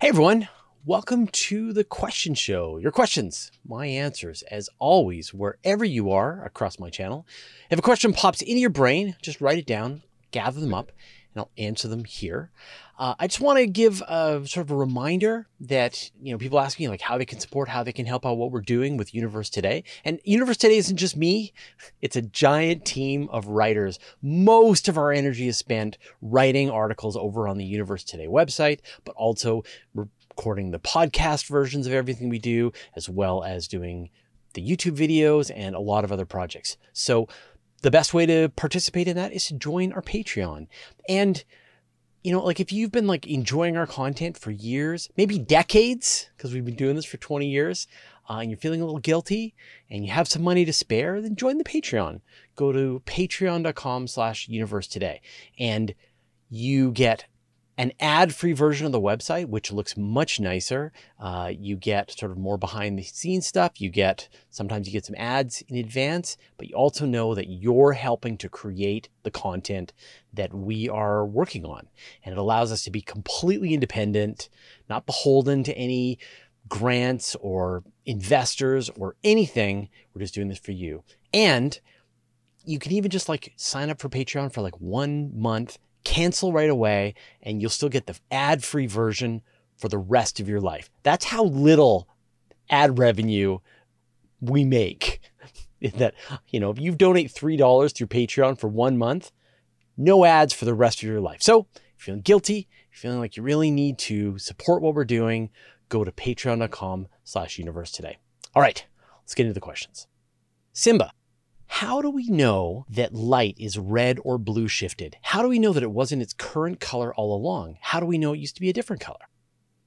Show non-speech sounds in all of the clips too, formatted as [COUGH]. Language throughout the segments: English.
Hey everyone, welcome to the question show. Your questions, my answers, as always, wherever you are across my channel. If a question pops into your brain, just write it down, gather them up, and I'll answer them here. Uh, I just want to give a sort of a reminder that you know people ask me like how they can support, how they can help out what we're doing with Universe Today. And Universe Today isn't just me; it's a giant team of writers. Most of our energy is spent writing articles over on the Universe Today website, but also recording the podcast versions of everything we do, as well as doing the YouTube videos and a lot of other projects. So the best way to participate in that is to join our Patreon and you know, like if you've been like enjoying our content for years, maybe decades, because we've been doing this for 20 years, uh, and you're feeling a little guilty and you have some money to spare, then join the Patreon. Go to patreon.com slash universe today and you get an ad-free version of the website, which looks much nicer. Uh, you get sort of more behind the scenes stuff. You get sometimes you get some ads in advance, but you also know that you're helping to create the content that we are working on, and it allows us to be completely independent, not beholden to any grants or investors or anything. We're just doing this for you, and you can even just like sign up for Patreon for like one month cancel right away, and you'll still get the ad free version for the rest of your life. That's how little ad revenue we make. [LAUGHS] that, you know, if you donate $3 through Patreon for one month, no ads for the rest of your life. So if you're feeling guilty, feeling like you really need to support what we're doing, go to patreon.com slash universe today. All right, let's get into the questions. Simba how do we know that light is red or blue shifted? How do we know that it wasn't its current color all along? How do we know it used to be a different color?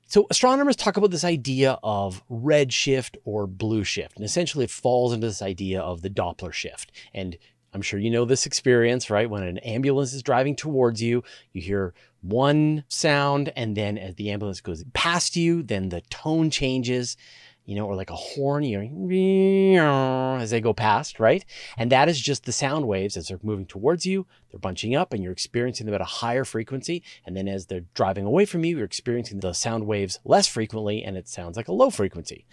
So astronomers talk about this idea of red shift or blue shift. And essentially it falls into this idea of the Doppler shift. And I'm sure you know this experience, right? When an ambulance is driving towards you, you hear one sound, and then as the ambulance goes past you, then the tone changes you know, or like a horn, you know, as they go past, right? And that is just the sound waves as they're moving towards you, they're bunching up and you're experiencing them at a higher frequency. And then as they're driving away from you, you're experiencing the sound waves less frequently and it sounds like a low frequency.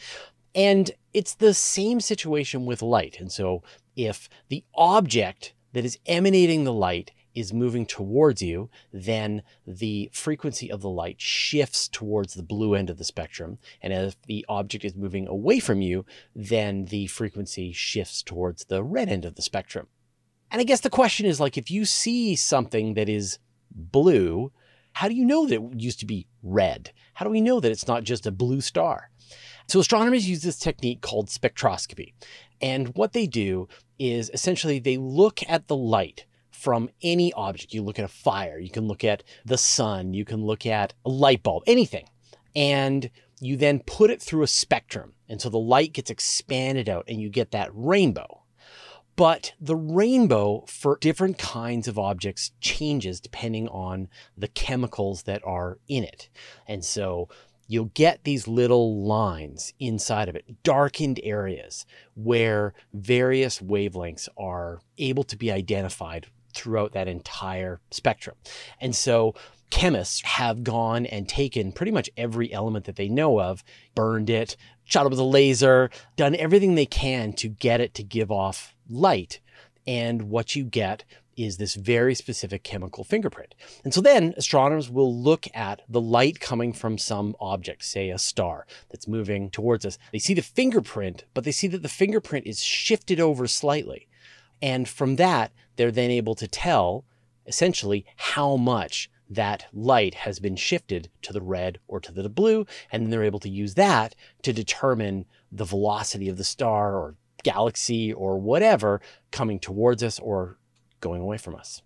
And it's the same situation with light. And so if the object that is emanating the light is moving towards you, then the frequency of the light shifts towards the blue end of the spectrum. And if the object is moving away from you, then the frequency shifts towards the red end of the spectrum. And I guess the question is like, if you see something that is blue, how do you know that it used to be red? How do we know that it's not just a blue star? So astronomers use this technique called spectroscopy. And what they do is essentially they look at the light from any object. You look at a fire, you can look at the sun, you can look at a light bulb, anything. And you then put it through a spectrum. And so the light gets expanded out and you get that rainbow. But the rainbow for different kinds of objects changes depending on the chemicals that are in it. And so you'll get these little lines inside of it, darkened areas where various wavelengths are able to be identified throughout that entire spectrum. And so chemists have gone and taken pretty much every element that they know of, burned it, shot it with a laser, done everything they can to get it to give off light. And what you get is this very specific chemical fingerprint. And so then astronomers will look at the light coming from some object, say a star that's moving towards us. They see the fingerprint, but they see that the fingerprint is shifted over slightly. And from that, they're then able to tell essentially how much that light has been shifted to the red or to the blue. And then they're able to use that to determine the velocity of the star or galaxy or whatever coming towards us or going away from us.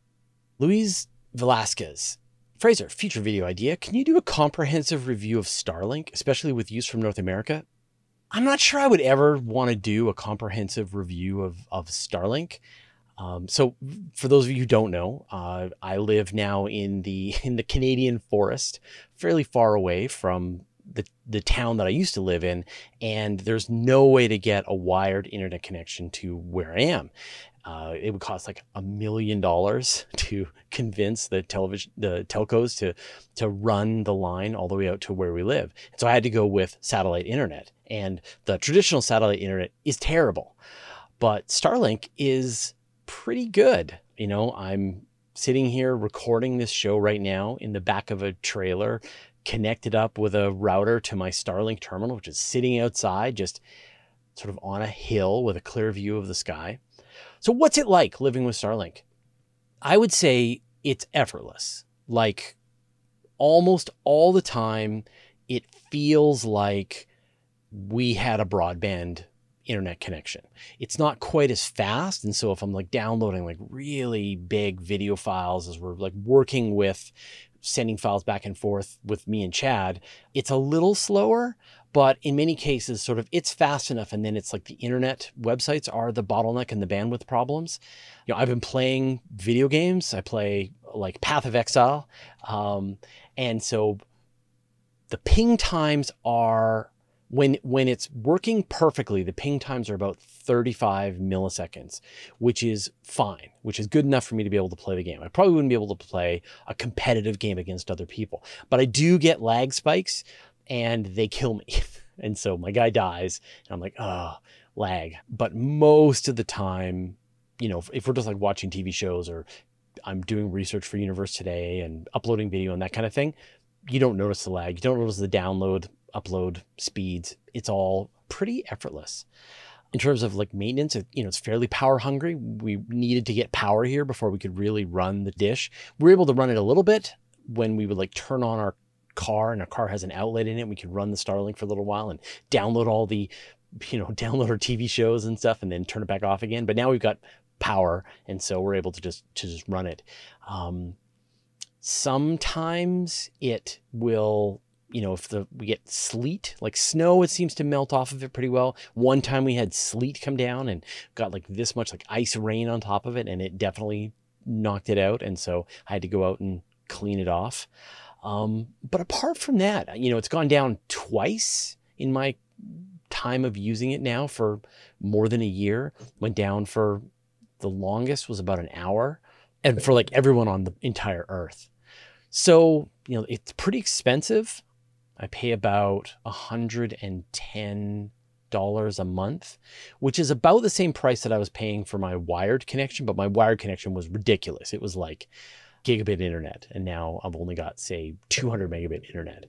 Luis Velasquez. Fraser, future video idea. Can you do a comprehensive review of Starlink, especially with use from North America? I'm not sure I would ever want to do a comprehensive review of, of Starlink. Um, so, for those of you who don't know, uh, I live now in the [LAUGHS] in the Canadian forest, fairly far away from the the town that I used to live in, and there's no way to get a wired internet connection to where I am. Uh, it would cost like a million dollars [LAUGHS] to convince the television, the telcos to to run the line all the way out to where we live. So I had to go with satellite internet, and the traditional satellite internet is terrible, but Starlink is pretty good. You know, I'm sitting here recording this show right now in the back of a trailer, connected up with a router to my Starlink terminal, which is sitting outside, just sort of on a hill with a clear view of the sky. So, what's it like living with Starlink? I would say it's effortless. Like almost all the time, it feels like we had a broadband internet connection. It's not quite as fast. And so if I'm like downloading like really big video files as we're like working with sending files back and forth with me and Chad, it's a little slower, but in many cases sort of it's fast enough and then it's like the internet websites are the bottleneck and the bandwidth problems. You know, I've been playing video games. I play like Path of Exile. Um, and so the ping times are when when it's working perfectly, the ping times are about 35 milliseconds, which is fine, which is good enough for me to be able to play the game. I probably wouldn't be able to play a competitive game against other people, but I do get lag spikes and they kill me. [LAUGHS] and so my guy dies and I'm like, "Oh, lag." But most of the time, you know, if, if we're just like watching TV shows or I'm doing research for Universe Today and uploading video and that kind of thing, you don't notice the lag. You don't notice the download upload speeds. It's all pretty effortless. In terms of like maintenance, it, you know, it's fairly power hungry. We needed to get power here before we could really run the dish. We were able to run it a little bit when we would like turn on our car and our car has an outlet in it. We could run the Starlink for a little while and download all the, you know, [LAUGHS] download our TV shows and stuff and then turn it back off again. But now we've got power, and so we're able to just to just run it. Um, sometimes it will you know, if the we get sleet, like snow, it seems to melt off of it pretty well. One time we had sleet come down and got like this much like ice rain on top of it, and it definitely knocked it out. And so I had to go out and clean it off. Um, but apart from that, you know, it's gone down twice in my time of using it now for more than a year. Went down for the longest was about an hour, and for like everyone on the entire Earth. So, you know, it's pretty expensive. I pay about $110 a month, which is about the same price that I was paying for my wired connection, but my wired connection was ridiculous. It was like gigabit internet, and now I've only got, say, 200 megabit internet.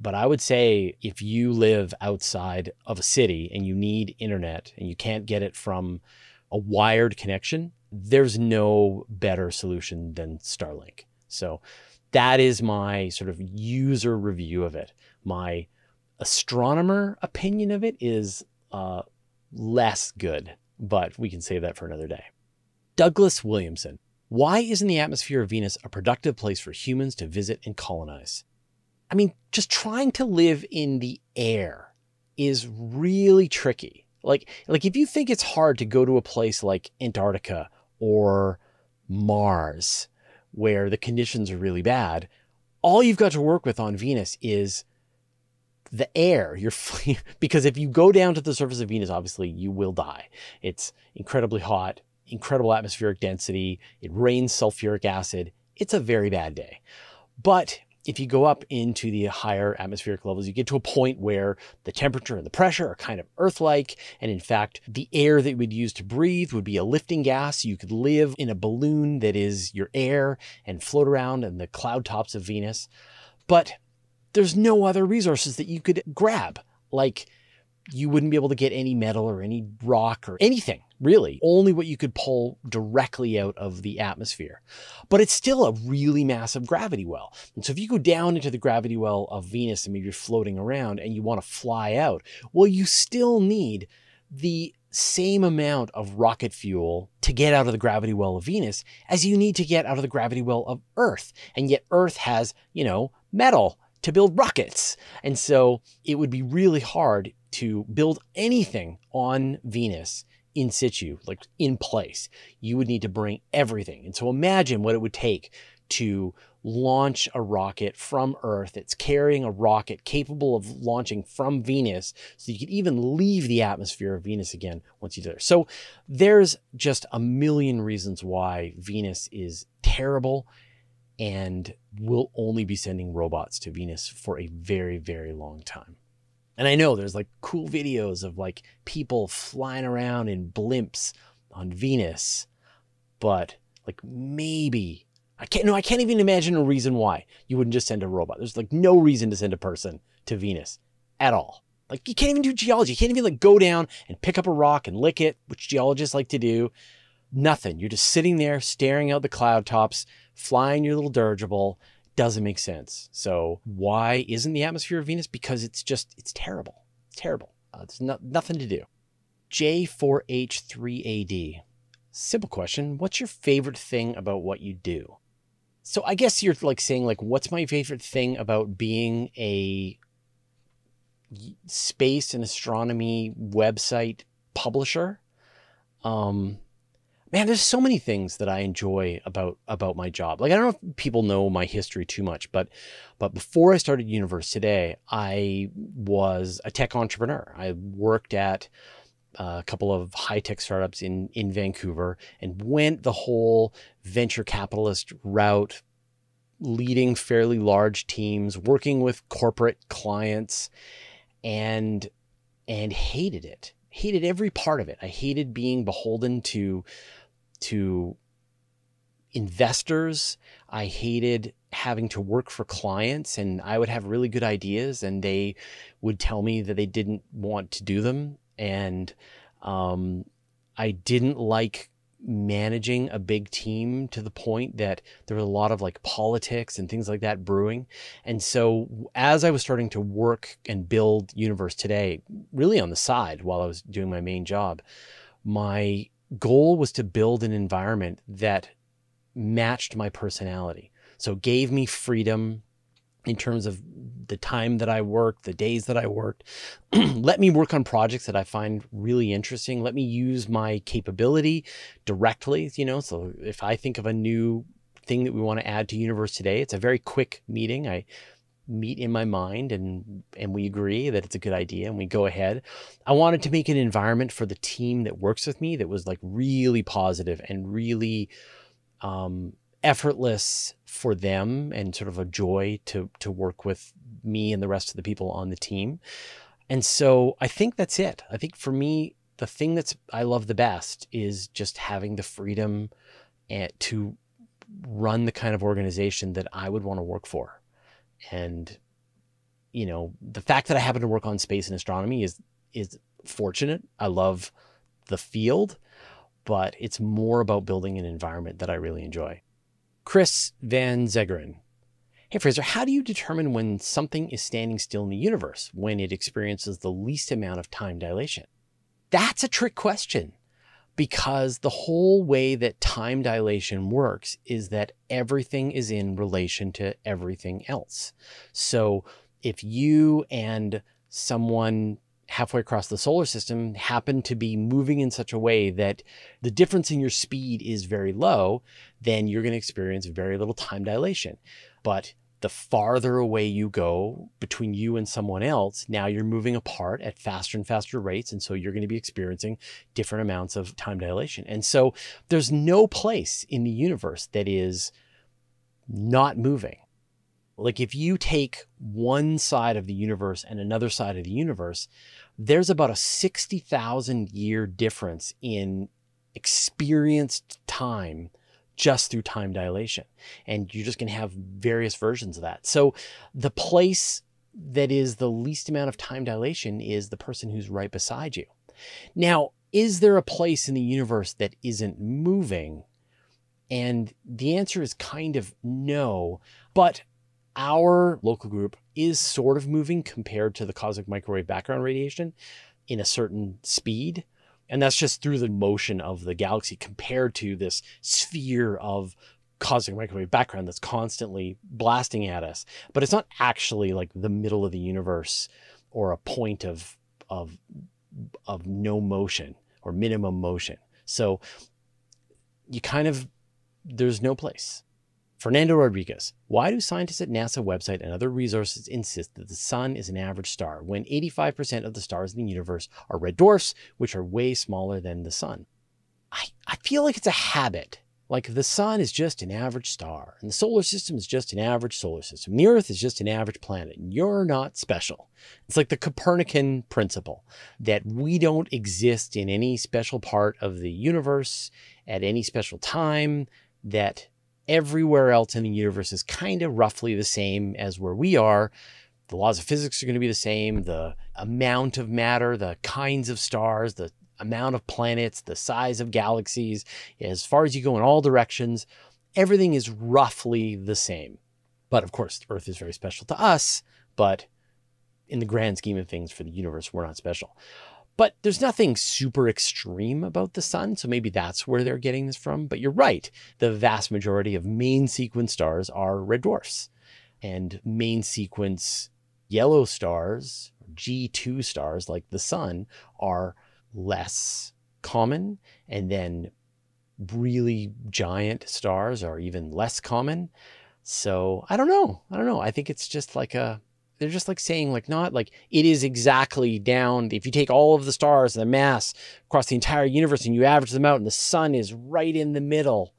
But I would say if you live outside of a city and you need internet and you can't get it from a wired connection, there's no better solution than Starlink. So that is my sort of user review of it. My astronomer opinion of it is uh, less good, but we can save that for another day. Douglas Williamson. Why isn't the atmosphere of Venus a productive place for humans to visit and colonize? I mean, just trying to live in the air is really tricky. Like, like if you think it's hard to go to a place like Antarctica or Mars, where the conditions are really bad, all you've got to work with on Venus is the air. You're [LAUGHS] because if you go down to the surface of Venus, obviously you will die. It's incredibly hot, incredible atmospheric density. It rains sulfuric acid. It's a very bad day. But if you go up into the higher atmospheric levels, you get to a point where the temperature and the pressure are kind of Earth like. And in fact, the air that you would use to breathe would be a lifting gas. You could live in a balloon that is your air and float around in the cloud tops of Venus. But there's no other resources that you could grab, like you wouldn't be able to get any metal or any rock or anything, really. Only what you could pull directly out of the atmosphere. But it's still a really massive gravity well. And so if you go down into the gravity well of Venus and maybe you're floating around and you want to fly out, well, you still need the same amount of rocket fuel to get out of the gravity well of Venus as you need to get out of the gravity well of Earth. And yet Earth has, you know, metal to build rockets. And so it would be really hard to build anything on Venus in situ, like in place. You would need to bring everything. And so imagine what it would take to launch a rocket from Earth. It's carrying a rocket capable of launching from Venus, so you could even leave the atmosphere of Venus again once you're there. So there's just a million reasons why Venus is terrible and we'll only be sending robots to Venus for a very, very long time. And I know there's like cool videos of like people flying around in blimps on Venus, but like maybe I can't no, I can't even imagine a reason why you wouldn't just send a robot. There's like no reason to send a person to Venus at all. Like you can't even do geology. You can't even like go down and pick up a rock and lick it, which geologists like to do. Nothing. You're just sitting there staring out the cloud tops, flying your little dirigible. Doesn't make sense. So why isn't the atmosphere of Venus? Because it's just it's terrible. It's terrible. Uh, there's no, nothing to do. J4H3AD. Simple question. What's your favorite thing about what you do? So I guess you're like saying like what's my favorite thing about being a space and astronomy website publisher? Um man, there's so many things that I enjoy about about my job. Like I don't know if people know my history too much, but but before I started Universe Today, I was a tech entrepreneur. I worked at uh, a couple of high tech startups in in Vancouver and went the whole venture capitalist route, leading fairly large teams, working with corporate clients, and and hated it. Hated every part of it. I hated being beholden to to investors. I hated having to work for clients and I would have really good ideas and they would tell me that they didn't want to do them and um, I didn't like managing a big team to the point that there was a lot of like politics and things like that brewing. And so as I was starting to work and build Universe today, really on the side while I was doing my main job, my goal was to build an environment that matched my personality. So gave me freedom in terms of the time that I worked, the days that I worked. [CLEARS THROAT] Let me work on projects that I find really interesting. Let me use my capability directly, you know. So if I think of a new thing that we want to add to Universe today, it's a very quick meeting. I meet in my mind and and we agree that it's a good idea and we go ahead. I wanted to make an environment for the team that works with me that was like really positive and really um effortless for them and sort of a joy to to work with me and the rest of the people on the team. And so I think that's it. I think for me the thing that's I love the best is just having the freedom and to run the kind of organization that I would want to work for. And you know, the fact that I happen to work on space and astronomy is is fortunate. I love the field, but it's more about building an environment that I really enjoy. Chris Van Zegeren. Hey, Fraser, how do you determine when something is standing still in the universe, when it experiences the least amount of time dilation? That's a trick question because the whole way that time dilation works is that everything is in relation to everything else. So if you and someone halfway across the solar system happen to be moving in such a way that the difference in your speed is very low, then you're going to experience very little time dilation. But the farther away you go between you and someone else, now you're moving apart at faster and faster rates. And so you're going to be experiencing different amounts of time dilation. And so there's no place in the universe that is not moving. Like if you take one side of the universe and another side of the universe, there's about a 60,000 year difference in experienced time just through time dilation. And you're just going to have various versions of that. So the place that is the least amount of time dilation is the person who's right beside you. Now, is there a place in the universe that isn't moving? And the answer is kind of no. But our local group is sort of moving compared to the cosmic microwave background radiation in a certain speed. And that's just through the motion of the galaxy compared to this sphere of cosmic microwave background that's constantly blasting at us. But it's not actually like the middle of the universe or a point of of of no motion or minimum motion. So you kind of there's no place. Fernando Rodriguez, why do scientists at NASA website and other resources insist that the sun is an average star when 85% of the stars in the universe are red dwarfs, which are way smaller than the sun? I, I feel like it's a habit. Like the sun is just an average star, and the solar system is just an average solar system. The Earth is just an average planet, and you're not special. It's like the Copernican principle that we don't exist in any special part of the universe at any special time, that everywhere else in the universe is kind of roughly the same as where we are. The laws of physics are going to be the same. The amount of matter, the kinds of stars, the amount of planets, the size of galaxies, as far as you go in all directions, everything is roughly the same. But of course, Earth is very special to us, but in the grand scheme of things for the universe, we're not special. But there's nothing super extreme about the sun, so maybe that's where they're getting this from. But you're right. The vast majority of main sequence stars are red dwarfs. And main sequence yellow stars, G2 stars like the sun, are less common. And then really giant stars are even less common. So I don't know. I don't know. I think it's just like a they're just like saying like not like it is exactly down if you take all of the stars and the mass across the entire universe and you average them out and the sun is right in the middle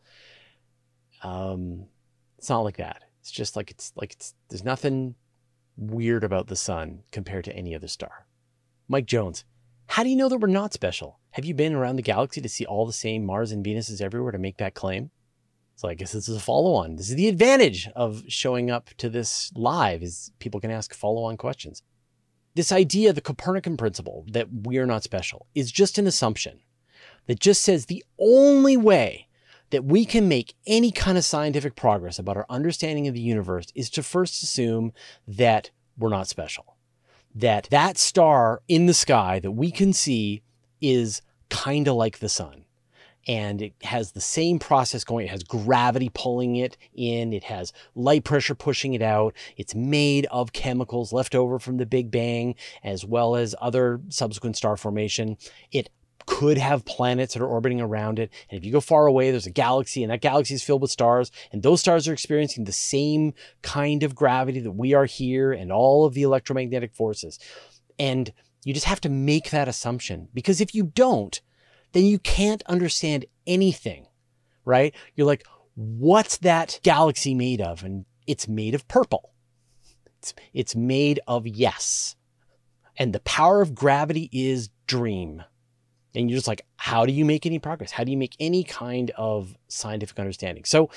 um it's not like that. It's just like it's like it's there's nothing weird about the sun compared to any other star. Mike jones how do you know that we're not special? Have you been around the galaxy to see all the same mars and venuses everywhere to make that claim so I guess this is a follow on. This is the advantage of showing up to this live is people can ask follow on questions. This idea, the Copernican principle that we are not special is just an assumption that just says the only way that we can make any kind of scientific progress about our understanding of the universe is to first assume that we're not special. That that star in the sky that we can see is kind of like the sun and it has the same process going. It has gravity pulling it in, it has light pressure pushing it out. It's made of chemicals left over from the Big Bang, as well as other subsequent star formation. It could have planets that are orbiting around it. And if you go far away, there's a galaxy, and that galaxy is filled with stars, and those stars are experiencing the same kind of gravity that we are here and all of the electromagnetic forces. And you just have to make that assumption because if you don't, then you can't understand anything, right? You're like, what's that galaxy made of? And it's made of purple. It's, it's made of yes. And the power of gravity is dream. And you're just like, how do you make any progress? How do you make any kind of scientific understanding? So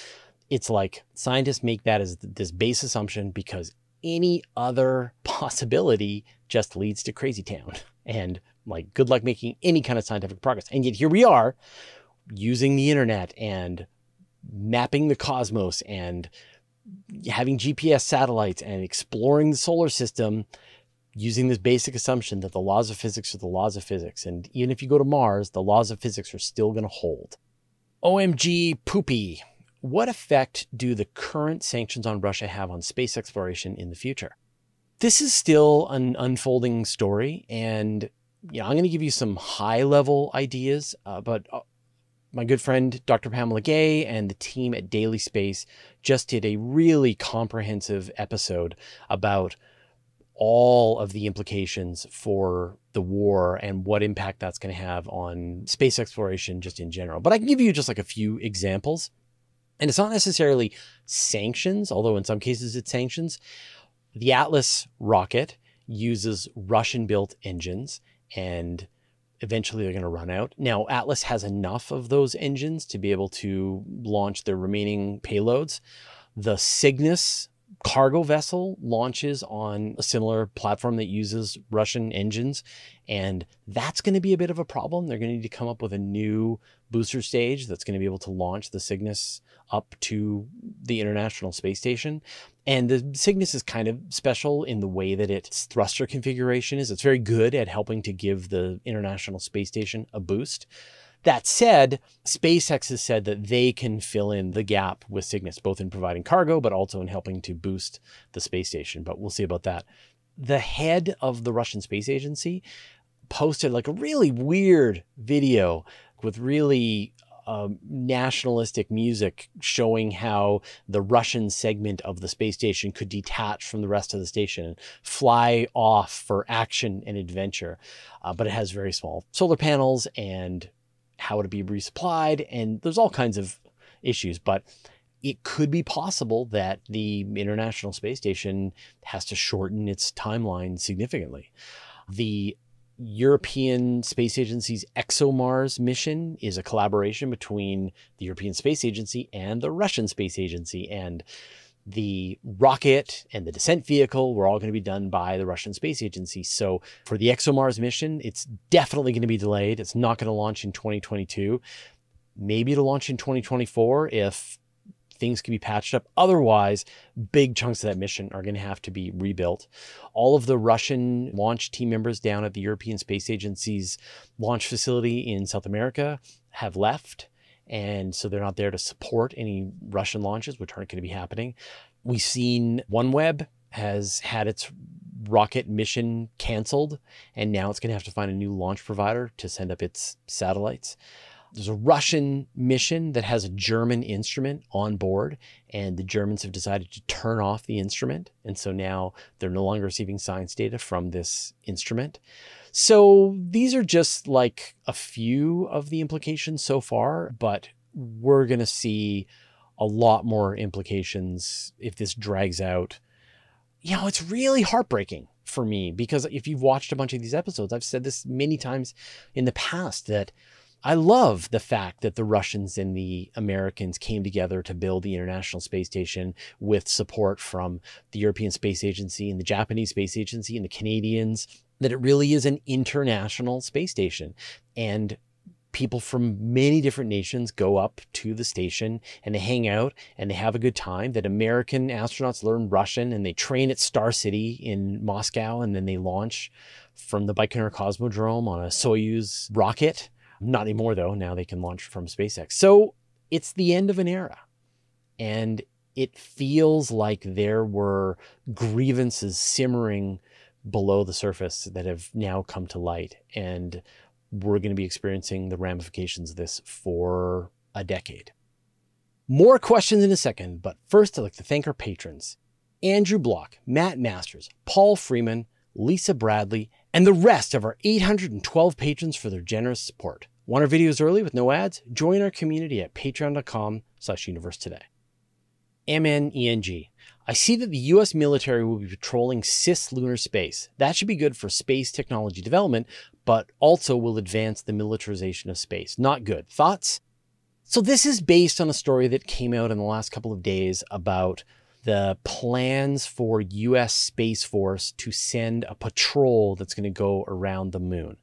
it's like scientists make that as this base assumption because any other [LAUGHS] possibility just leads to crazy town. And like, good luck making any kind of scientific progress. And yet here we are using the internet and mapping the cosmos and having GPS satellites and exploring the solar system using this basic assumption that the laws of physics are the laws of physics. And even if you go to Mars, the laws of physics are still going to hold. OMG poopy. What effect do the current sanctions on Russia have on space exploration in the future? This is still an unfolding story, and you know, I'm going to give you some high level ideas, uh, but uh, my good friend Dr. Pamela Gay and the team at Daily Space just did a really comprehensive episode about all of the implications for the war and what impact that's going to have on space exploration just in general. But I can give you just like a few examples. And it's not necessarily sanctions, although in some cases it's sanctions. The Atlas rocket uses Russian built engines and eventually they're going to run out. Now, Atlas has enough of those engines to be able to launch their remaining payloads. The Cygnus cargo vessel launches on a similar platform that uses Russian engines, and that's going to be a bit of a problem. They're going to need to come up with a new booster stage that's going to be able to launch the Cygnus up to the International Space Station. And the Cygnus is kind of special in the way that its thruster configuration is. It's very good at helping to give the International Space Station a boost. That said, SpaceX has said that they can fill in the gap with Cygnus, both in providing cargo, but also in helping to boost the space station. But we'll see about that. The head of the Russian Space Agency posted like a really weird video with really um, nationalistic music showing how the Russian segment of the space station could detach from the rest of the station and fly off for action and adventure. Uh, but it has very small solar panels and how to be resupplied, and there's all kinds of issues. But it could be possible that the International Space Station has to shorten its timeline significantly. The European Space Agency's ExoMars mission is a collaboration between the European Space Agency and the Russian Space Agency. And the rocket and the descent vehicle were all going to be done by the Russian Space Agency. So for the ExoMars mission, it's definitely going to be delayed. It's not going to launch in 2022. Maybe it'll launch in 2024 if things can be patched up. Otherwise, big chunks of that mission are going to have to be rebuilt. All of the Russian launch team members down at the European Space Agency's launch facility in South America have left. And so they're not there to support any Russian launches, which aren't going to be happening. We've seen OneWeb has had its rocket mission canceled, and now it's going to have to find a new launch provider to send up its satellites there's a Russian mission that has a German instrument on board, and the Germans have decided to turn off the instrument. And so now they're no longer receiving science data from this instrument. So these are just like a few of the implications so far, but we're going to see a lot more implications if this drags out. You know, it's really heartbreaking for me because if you've watched a bunch of these episodes, I've said this many times in the past that I love the fact that the Russians and the Americans came together to build the International Space Station with support from the European Space Agency and the Japanese Space Agency and the Canadians, that it really is an international space station. And people from many different nations go up to the station and they hang out and they have a good time. That American astronauts learn Russian and they train at Star City in Moscow and then they launch from the Baikonur Cosmodrome on a Soyuz rocket not anymore, though. Now they can launch from SpaceX. So it's the end of an era. And it feels like there were grievances simmering below the surface that have now come to light. And we're going to be experiencing the ramifications of this for a decade. More questions in a second, but first I'd like to thank our patrons Andrew Block, Matt Masters, Paul Freeman, Lisa Bradley, and the rest of our 812 patrons for their generous support. Want our videos early with no ads? Join our community at patreon.com slash universe today. MNENG. I see that the US military will be patrolling cislunar space. That should be good for space technology development, but also will advance the militarization of space. Not good. Thoughts? So, this is based on a story that came out in the last couple of days about the plans for US Space Force to send a patrol that's going to go around the moon.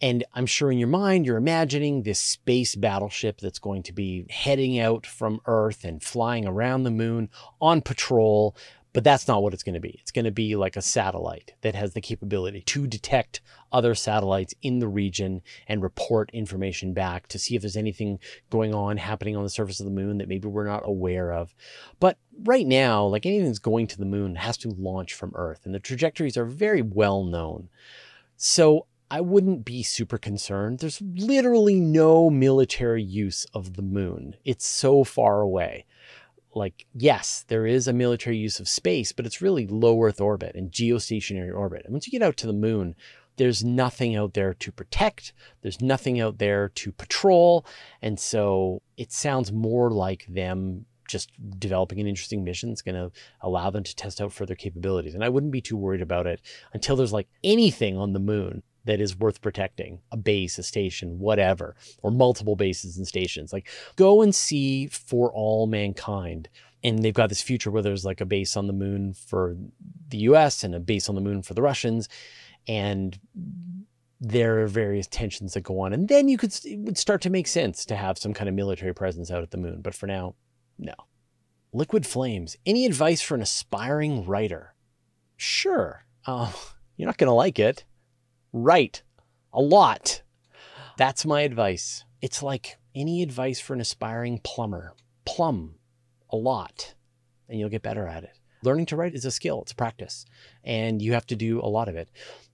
And I'm sure in your mind, you're imagining this space battleship that's going to be heading out from Earth and flying around the moon on patrol. But that's not what it's going to be. It's going to be like a satellite that has the capability to detect other satellites in the region and report information back to see if there's anything going on happening on the surface of the moon that maybe we're not aware of. But right now, like anything that's going to the moon has to launch from Earth, and the trajectories are very well known. So I wouldn't be super concerned. There's literally no military use of the moon. It's so far away. Like, yes, there is a military use of space, but it's really low Earth orbit and geostationary orbit. And once you get out to the moon, there's nothing out there to protect, there's nothing out there to patrol. And so it sounds more like them just developing an interesting mission that's going to allow them to test out further capabilities. And I wouldn't be too worried about it until there's like anything on the moon that is worth protecting a base, a station, whatever, or multiple bases and stations. Like go and see For All Mankind. And they've got this future where there's like a base on the moon for the US and a base on the moon for the Russians. And there are various tensions that go on. And then you could, it would start to make sense to have some kind of military presence out at the moon. But for now, no. Liquid Flames. Any advice for an aspiring writer? Sure. Uh, [LAUGHS] you're not going to like it. Write a lot. That's my advice. It's like any advice for an aspiring plumber. Plumb a lot, and you'll get better at it. Learning to write is a skill, it's a practice, and you have to do a lot of it.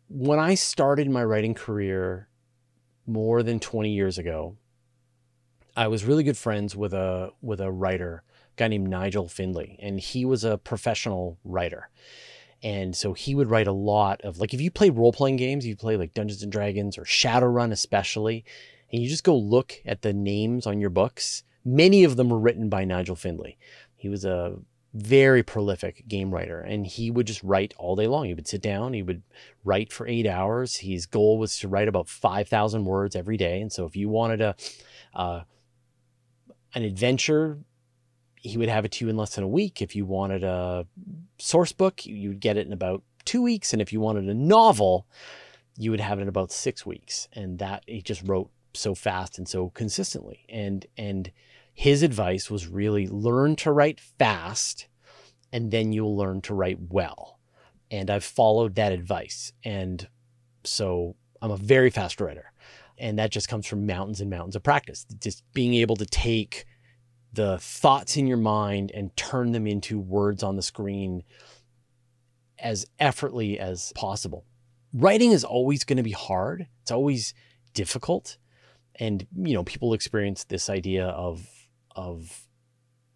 When I started my writing career more than 20 years ago, I was really good friends with a with a writer, a guy named Nigel Findley, and he was a professional writer. And so he would write a lot of like if you play role playing games, you play like Dungeons and Dragons or Shadowrun especially, and you just go look at the names on your books, many of them were written by Nigel Findley. He was a very prolific game writer and he would just write all day long. He would sit down, he would write for eight hours. His goal was to write about 5,000 words every day. And so if you wanted a, uh, an adventure, he would have it to you in less than a week. If you wanted a source book, you would get it in about two weeks. And if you wanted a novel, you would have it in about six weeks. And that he just wrote so fast and so consistently. And, and, his advice was really learn to write fast and then you'll learn to write well. And I've followed that advice. And so I'm a very fast writer. And that just comes from mountains and mountains of practice. Just being able to take the thoughts in your mind and turn them into words on the screen as effortlessly as possible. Writing is always going to be hard. It's always difficult. And, you know, people experience this idea of of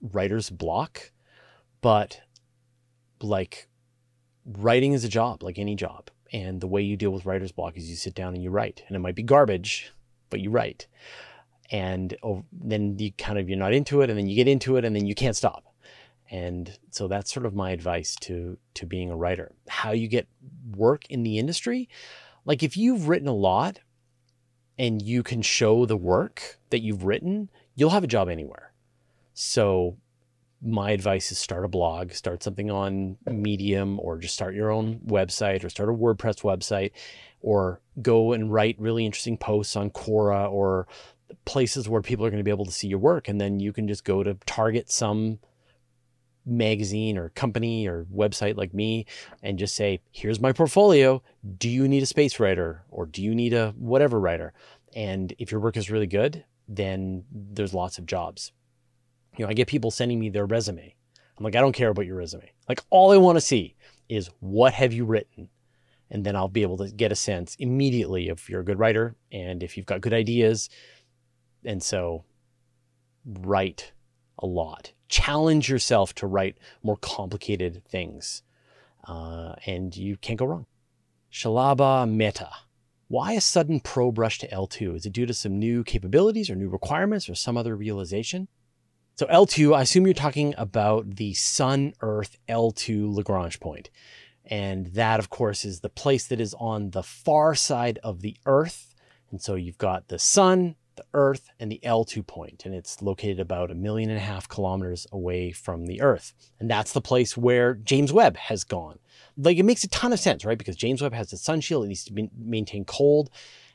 writer's block, but like writing is a job, like any job. And the way you deal with writer's block is you sit down and you write. And it might be garbage, but you write. And oh, then you kind of, you're not into it, and then you get into it, and then you can't stop. And so that's sort of my advice to, to being a writer. How you get work in the industry. Like if you've written a lot and you can show the work that you've written, you'll have a job anywhere so my advice is start a blog, start something on Medium, or just start your own website, or start a WordPress website, or go and write really interesting posts on Quora or places where people are going to be able to see your work. And then you can just go to target some magazine or company or website like me and just say, here's my portfolio. Do you need a space writer or do you need a whatever writer? And if your work is really good, then there's lots of jobs. You know, I get people sending me their resume. I'm like, I don't care about your resume. Like, all I want to see is what have you written? And then I'll be able to get a sense immediately if you're a good writer and if you've got good ideas. And so, write a lot. Challenge yourself to write more complicated things. Uh, and you can't go wrong. Shalaba Meta. Why a sudden pro brush to L2? Is it due to some new capabilities or new requirements or some other realization? So L2, I assume you're talking about the Sun Earth L2 Lagrange point. And that, of course, is the place that is on the far side of the Earth. And so you've got the Sun, the Earth, and the L2 point, and it's located about a million and a half kilometers away from the Earth. And that's the place where James Webb has gone. Like it makes a ton of sense, right? Because James Webb has the sun shield, it needs to be maintain cold.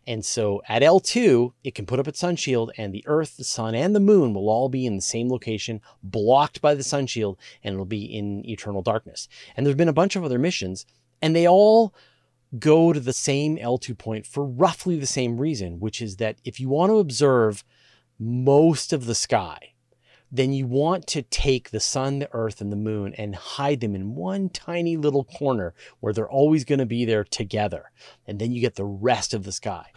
And so at L2, it can put up its sun shield, and the Earth, the Sun, and the Moon will all be in the same location, blocked by the sun shield, and it'll be in eternal darkness. And there's been a bunch of other missions, and they all go to the same L2 point for roughly the same reason, which is that if you want to observe most of the sky, then you want to take the sun, the earth, and the moon and hide them in one tiny little corner where they're always going to be there together. And then you get the rest of the sky.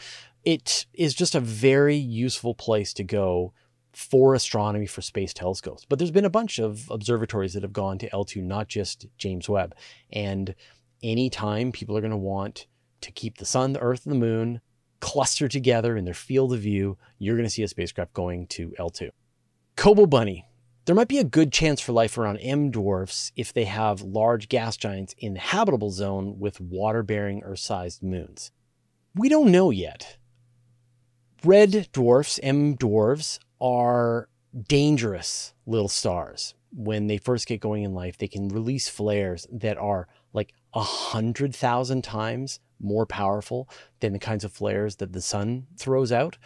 It is just a very useful place to go for astronomy for space telescopes. But there's been a bunch of observatories that have gone to L2, not just James Webb. And anytime people are going to want to keep the sun, the earth, and the moon clustered together in their field of view, you're going to see a spacecraft going to L2. Kobo Bunny. There might be a good chance for life around M dwarfs if they have large gas giants in the habitable zone with water bearing Earth sized moons. We don't know yet. Red dwarfs, M dwarfs, are dangerous little stars. When they first get going in life, they can release flares that are a hundred thousand times more powerful than the kinds of flares that the sun throws out.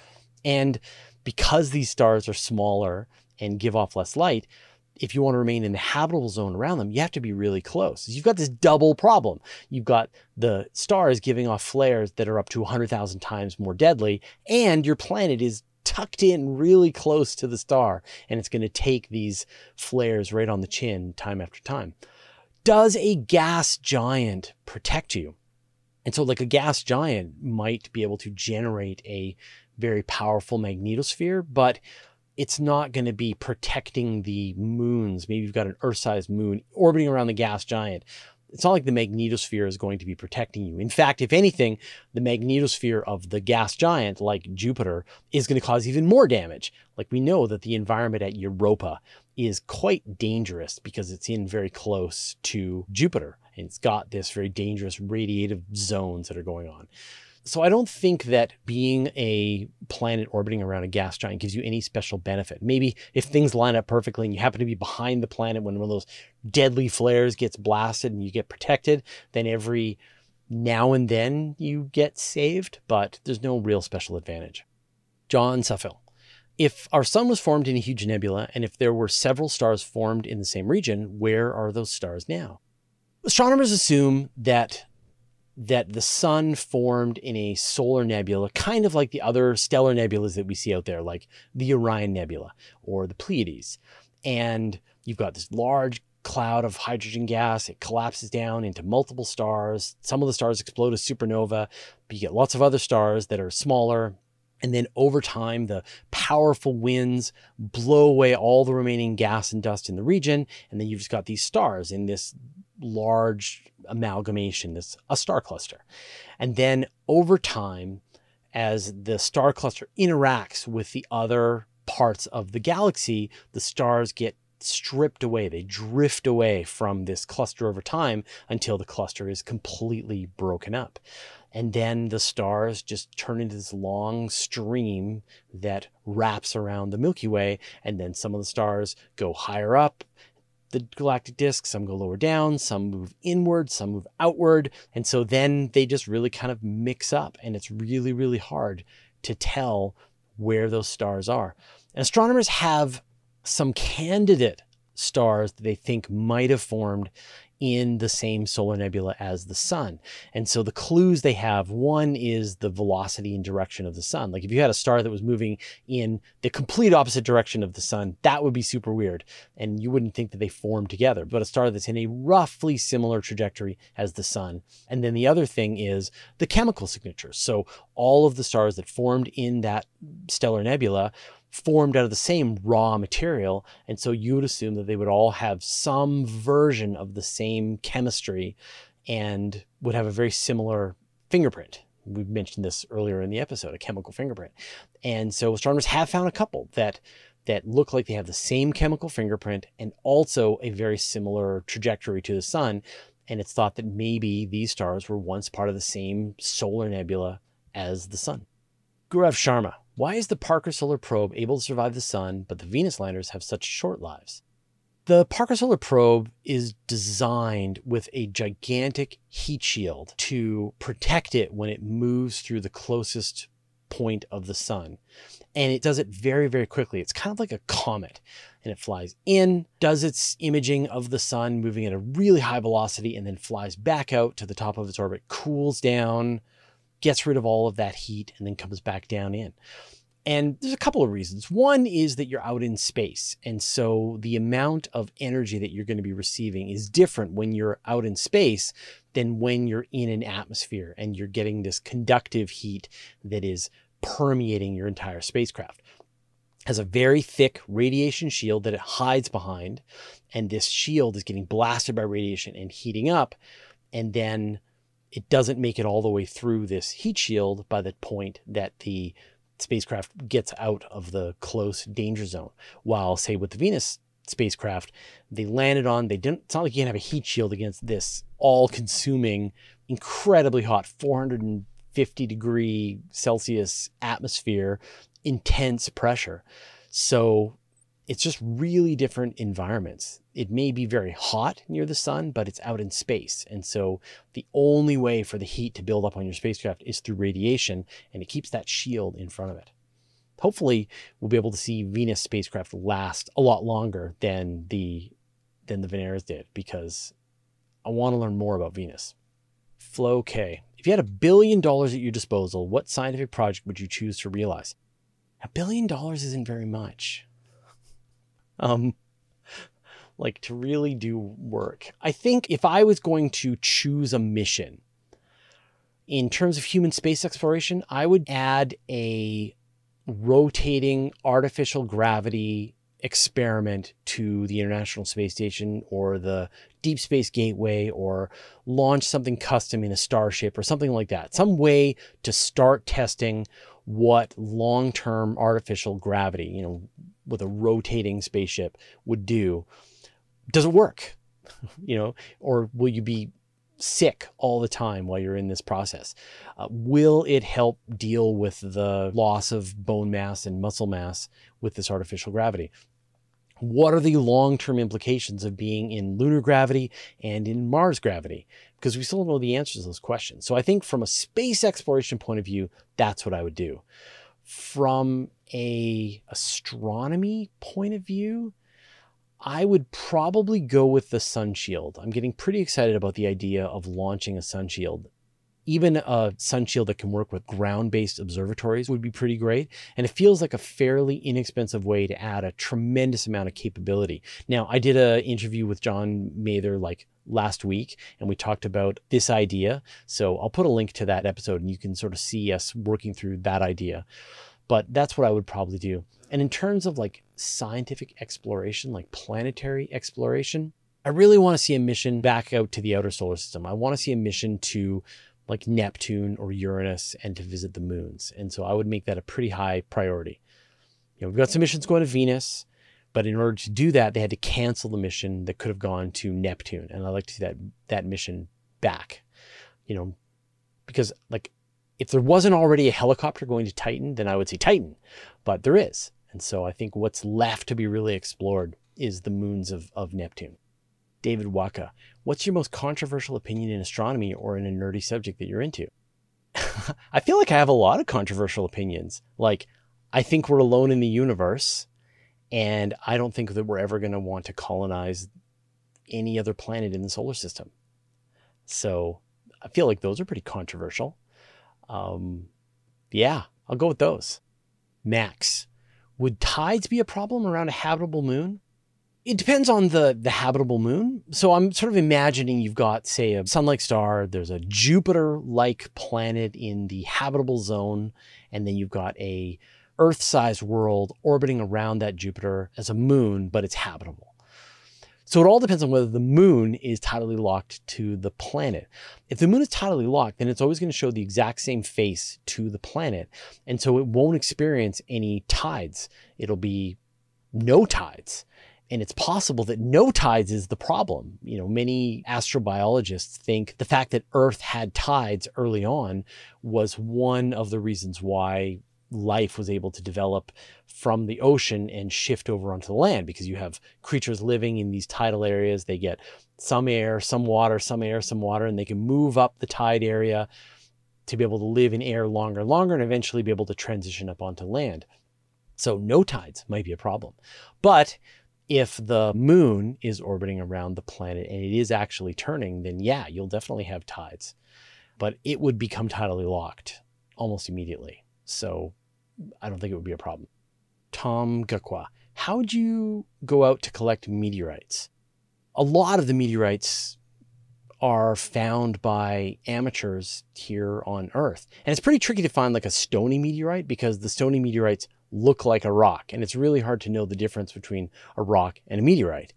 And because these stars are smaller and give off less light, if you want to remain in the habitable zone around them, you have to be really close. You've got this double problem. You've got the stars giving off flares that are up to 100,000 times more deadly, and your planet is tucked in really close to the star, and it's going to take these flares right on the chin time after time. Does a gas giant protect you? And so, like a gas giant might be able to generate a very powerful magnetosphere, but it's not going to be protecting the moons. Maybe you've got an Earth sized moon orbiting around the gas giant. It's not like the magnetosphere is going to be protecting you. In fact, if anything, the magnetosphere of the gas giant, like Jupiter, is going to cause even more damage. Like we know that the environment at Europa is quite dangerous because it's in very close to Jupiter. And it's got this very dangerous radiative zones that are going on. So I don't think that being a planet orbiting around a gas giant gives you any special benefit. Maybe if things line up perfectly and you happen to be behind the planet when one of those deadly flares gets blasted and you get protected, then every now and then you get saved, but there's no real special advantage. John Suffield. If our sun was formed in a huge nebula and if there were several stars formed in the same region, where are those stars now? Astronomers assume that that the sun formed in a solar nebula, kind of like the other stellar nebulas that we see out there, like the Orion Nebula or the Pleiades. And you've got this large cloud of hydrogen gas. It collapses down into multiple stars. Some of the stars explode as supernova, but you get lots of other stars that are smaller. And then over time, the powerful winds blow away all the remaining gas and dust in the region. And then you've just got these stars in this large amalgamation, this a star cluster. And then over time, as the star cluster interacts with the other parts of the galaxy, the stars get stripped away. They drift away from this cluster over time until the cluster is completely broken up. And then the stars just turn into this long stream that wraps around the Milky Way. And then some of the stars go higher up the galactic disk. Some go lower down, some move inward, some move outward. And so then they just really kind of mix up, and it's really, really hard to tell where those stars are. And astronomers have some candidate stars that they think might have formed in the same solar nebula as the sun. And so the clues they have one is the velocity and direction of the sun. Like if you had a star that was moving in the complete opposite direction of the sun, that would be super weird. And you wouldn't think that they formed together. But a star that's in a roughly similar trajectory as the sun. And then the other thing is the chemical signatures. So all of the stars that formed in that stellar nebula formed out of the same raw material. And so you would assume that they would all have some version of the same chemistry and would have a very similar fingerprint. We mentioned this earlier in the episode, a chemical fingerprint. And so astronomers have found a couple that that look like they have the same chemical fingerprint and also a very similar trajectory to the sun. And it's thought that maybe these stars were once part of the same solar nebula as the sun. Gaurav Sharma why is the Parker Solar Probe able to survive the sun, but the Venus landers have such short lives? The Parker Solar Probe is designed with a gigantic heat shield to protect it when it moves through the closest point of the sun. And it does it very, very quickly. It's kind of like a comet. And it flies in, does its imaging of the sun, moving at a really high velocity, and then flies back out to the top of its orbit, cools down, gets rid of all of that heat, and then comes back down in. And there's a couple of reasons. One is that you're out in space. And so the amount of energy that you're going to be receiving is different when you're out in space than when you're in an atmosphere and you're getting this conductive heat that is permeating your entire spacecraft. It has a very thick radiation shield that it hides behind. And this shield is getting blasted by radiation and heating up. And then it doesn't make it all the way through this heat shield by the point that the spacecraft gets out of the close danger zone. While, say, with the Venus spacecraft, they landed on, they didn't, it's not like you can have a heat shield against this all consuming, incredibly hot 450 degree Celsius atmosphere, intense pressure. So it's just really different environments. It may be very hot near the sun, but it's out in space. And so the only way for the heat to build up on your spacecraft is through radiation, and it keeps that shield in front of it. Hopefully, we'll be able to see Venus spacecraft last a lot longer than the than the Veneras did because I want to learn more about Venus. Flo K. If you had a billion dollars at your disposal, what scientific project would you choose to realize? A billion dollars isn't very much um, like to really do work. I think if I was going to choose a mission in terms of human space exploration, I would add a rotating artificial gravity experiment to the International Space Station or the Deep Space Gateway or launch something custom in a starship or something like that. Some way to start testing what long term artificial gravity, you know, with a rotating spaceship would do. Does it work? [LAUGHS] you know, or will you be sick all the time while you're in this process? Uh, will it help deal with the loss of bone mass and muscle mass with this artificial gravity? what are the long term implications of being in lunar gravity and in Mars gravity? Because we still don't know the answers to those questions. So I think from a space exploration point of view, that's what I would do. From a astronomy point of view, I would probably go with the sun shield. I'm getting pretty excited about the idea of launching a sun shield. Even a sun shield that can work with ground-based observatories would be pretty great and it feels like a fairly inexpensive way to add a tremendous amount of capability. Now i did an interview with john mather like last week and we talked about this idea so i'll put a link to that episode and you can sort of see us working through that idea but that's what i would probably do and in terms of like scientific exploration like planetary exploration I really want to see a mission back out to the outer solar system. I want to see a mission to like Neptune or Uranus and to visit the moons. And so I would make that a pretty high priority. You know, we've got some missions going to Venus, but in order to do that, they had to cancel the mission that could have gone to Neptune. And I'd like to see that that mission back. You know, because like if there wasn't already a helicopter going to Titan, then I would say Titan. But there is. And so I think what's left to be really explored is the moons of, of Neptune. David Waka, what's your most controversial opinion in astronomy or in a nerdy subject that you're into? [LAUGHS] I feel like I have a lot of controversial opinions. Like, I think we're alone in the universe, and I don't think that we're ever going to want to colonize any other planet in the solar system. So I feel like those are pretty controversial. Um, yeah, I'll go with those. Max, would tides be a problem around a habitable moon? it depends on the the habitable moon. So I'm sort of imagining you've got, say, a sun-like star. There's a Jupiter-like planet in the habitable zone, and then you've got a Earth-sized world orbiting around that Jupiter as a moon, but it's habitable. So it all depends on whether the moon is tidally locked to the planet. If the moon is tidally locked, then it's always going to show the exact same face to the planet. And so it won't experience any tides. It'll be no tides. And it's possible that no tides is the problem. You know, many astrobiologists think the fact that Earth had tides early on was one of the reasons why life was able to develop from the ocean and shift over onto the land because you have creatures living in these tidal areas. They get some air, some water, some air, some water, and they can move up the tide area to be able to live in air longer and longer and eventually be able to transition up onto land. So no tides might be a problem. But if the moon is orbiting around the planet and it is actually turning, then yeah, you'll definitely have tides. But it would become tidally locked almost immediately. So I don't think it would be a problem. Tom Gakwa, how would you go out to collect meteorites? A lot of the meteorites are found by amateurs here on Earth. And it's pretty tricky to find like a stony meteorite because the stony meteorites look like a rock. And it's really hard to know the difference between a rock and a meteorite.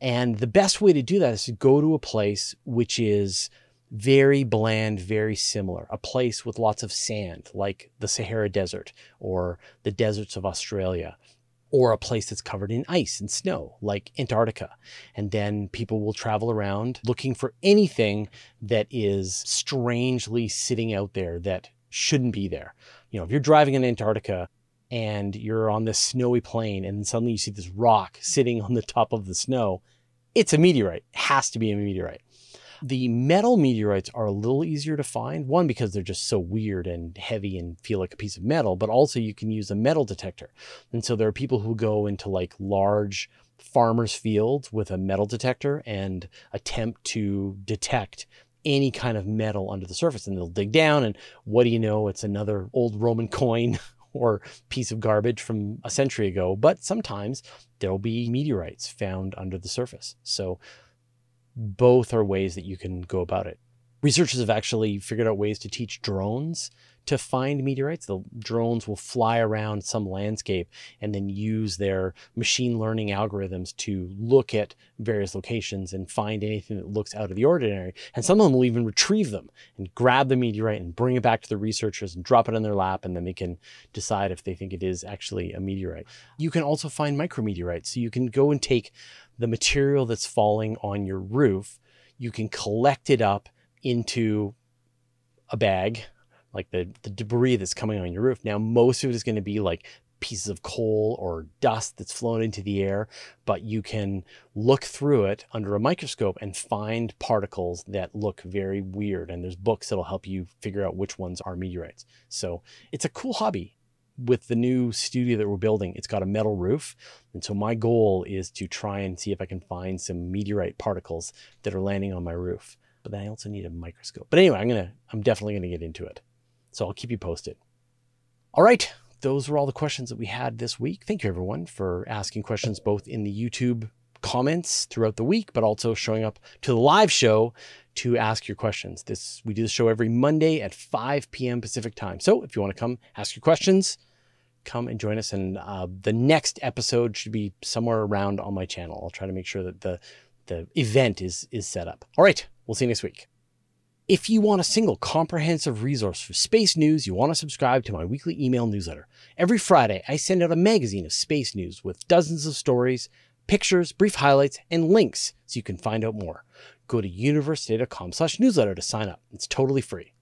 And the best way to do that is to go to a place which is very bland, very similar, a place with lots of sand, like the Sahara Desert or the deserts of Australia, or a place that's covered in ice and snow, like Antarctica. And then people will travel around looking for anything that is strangely sitting out there that shouldn't be there. You know, if you're driving in Antarctica and you're on this snowy plain and suddenly you see this rock sitting on the top of the snow, it's a meteorite. It has to be a meteorite. The metal meteorites are a little easier to find. One, because they're just so weird and heavy and feel like a piece of metal, but also you can use a metal detector. And so there are people who go into like large farmers' fields with a metal detector and attempt to detect any kind of metal under the surface. And they'll dig down, and what do you know? It's another old Roman coin [LAUGHS] or piece of garbage from a century ago, but sometimes there'll be meteorites found under the surface. So both are ways that you can go about it. Researchers have actually figured out ways to teach drones to find meteorites. The drones will fly around some landscape and then use their machine learning algorithms to look at various locations and find anything that looks out of the ordinary. And some of them will even retrieve them and grab the meteorite and bring it back to the researchers and drop it on their lap, and then they can decide if they think it is actually a meteorite. You can also find micrometeorites. So you can go and take the material that's falling on your roof, you can collect it up into a bag like the, the debris that's coming on your roof. Now, most of it is going to be like pieces of coal or dust that's flown into the air, but you can look through it under a microscope and find particles that look very weird. And there's books that'll help you figure out which ones are meteorites. So it's a cool hobby. With the new studio that we're building, it's got a metal roof. And so my goal is to try and see if I can find some meteorite particles that are landing on my roof. But then I also need a microscope. But anyway, I'm gonna I'm definitely gonna get into it. So I'll keep you posted. All right, those were all the questions that we had this week. Thank you, everyone, for asking questions both in the YouTube comments throughout the week, but also showing up to the live show to ask your questions. This we do the show every Monday at 5 p.m. Pacific time. So if you want to come ask your questions, come and join us. And uh, the next episode should be somewhere around on my channel. I'll try to make sure that the the event is is set up. All right, we'll see you next week. If you want a single comprehensive resource for space news, you want to subscribe to my weekly email newsletter. Every Friday, I send out a magazine of space news with dozens of stories, pictures, brief highlights, and links so you can find out more. Go to universetoday.com slash newsletter to sign up. It's totally free.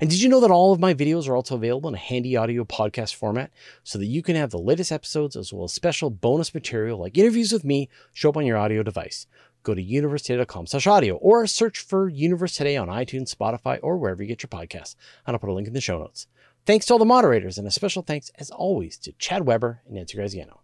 And did you know that all of my videos are also available in a handy audio podcast format so that you can have the latest episodes as well as special bonus material like interviews with me show up on your audio device? go to universetoday.com slash audio or search for Universe Today on iTunes, Spotify, or wherever you get your podcasts. And I'll put a link in the show notes. Thanks to all the moderators, and a special thanks, as always, to Chad Weber and Nancy Graziano.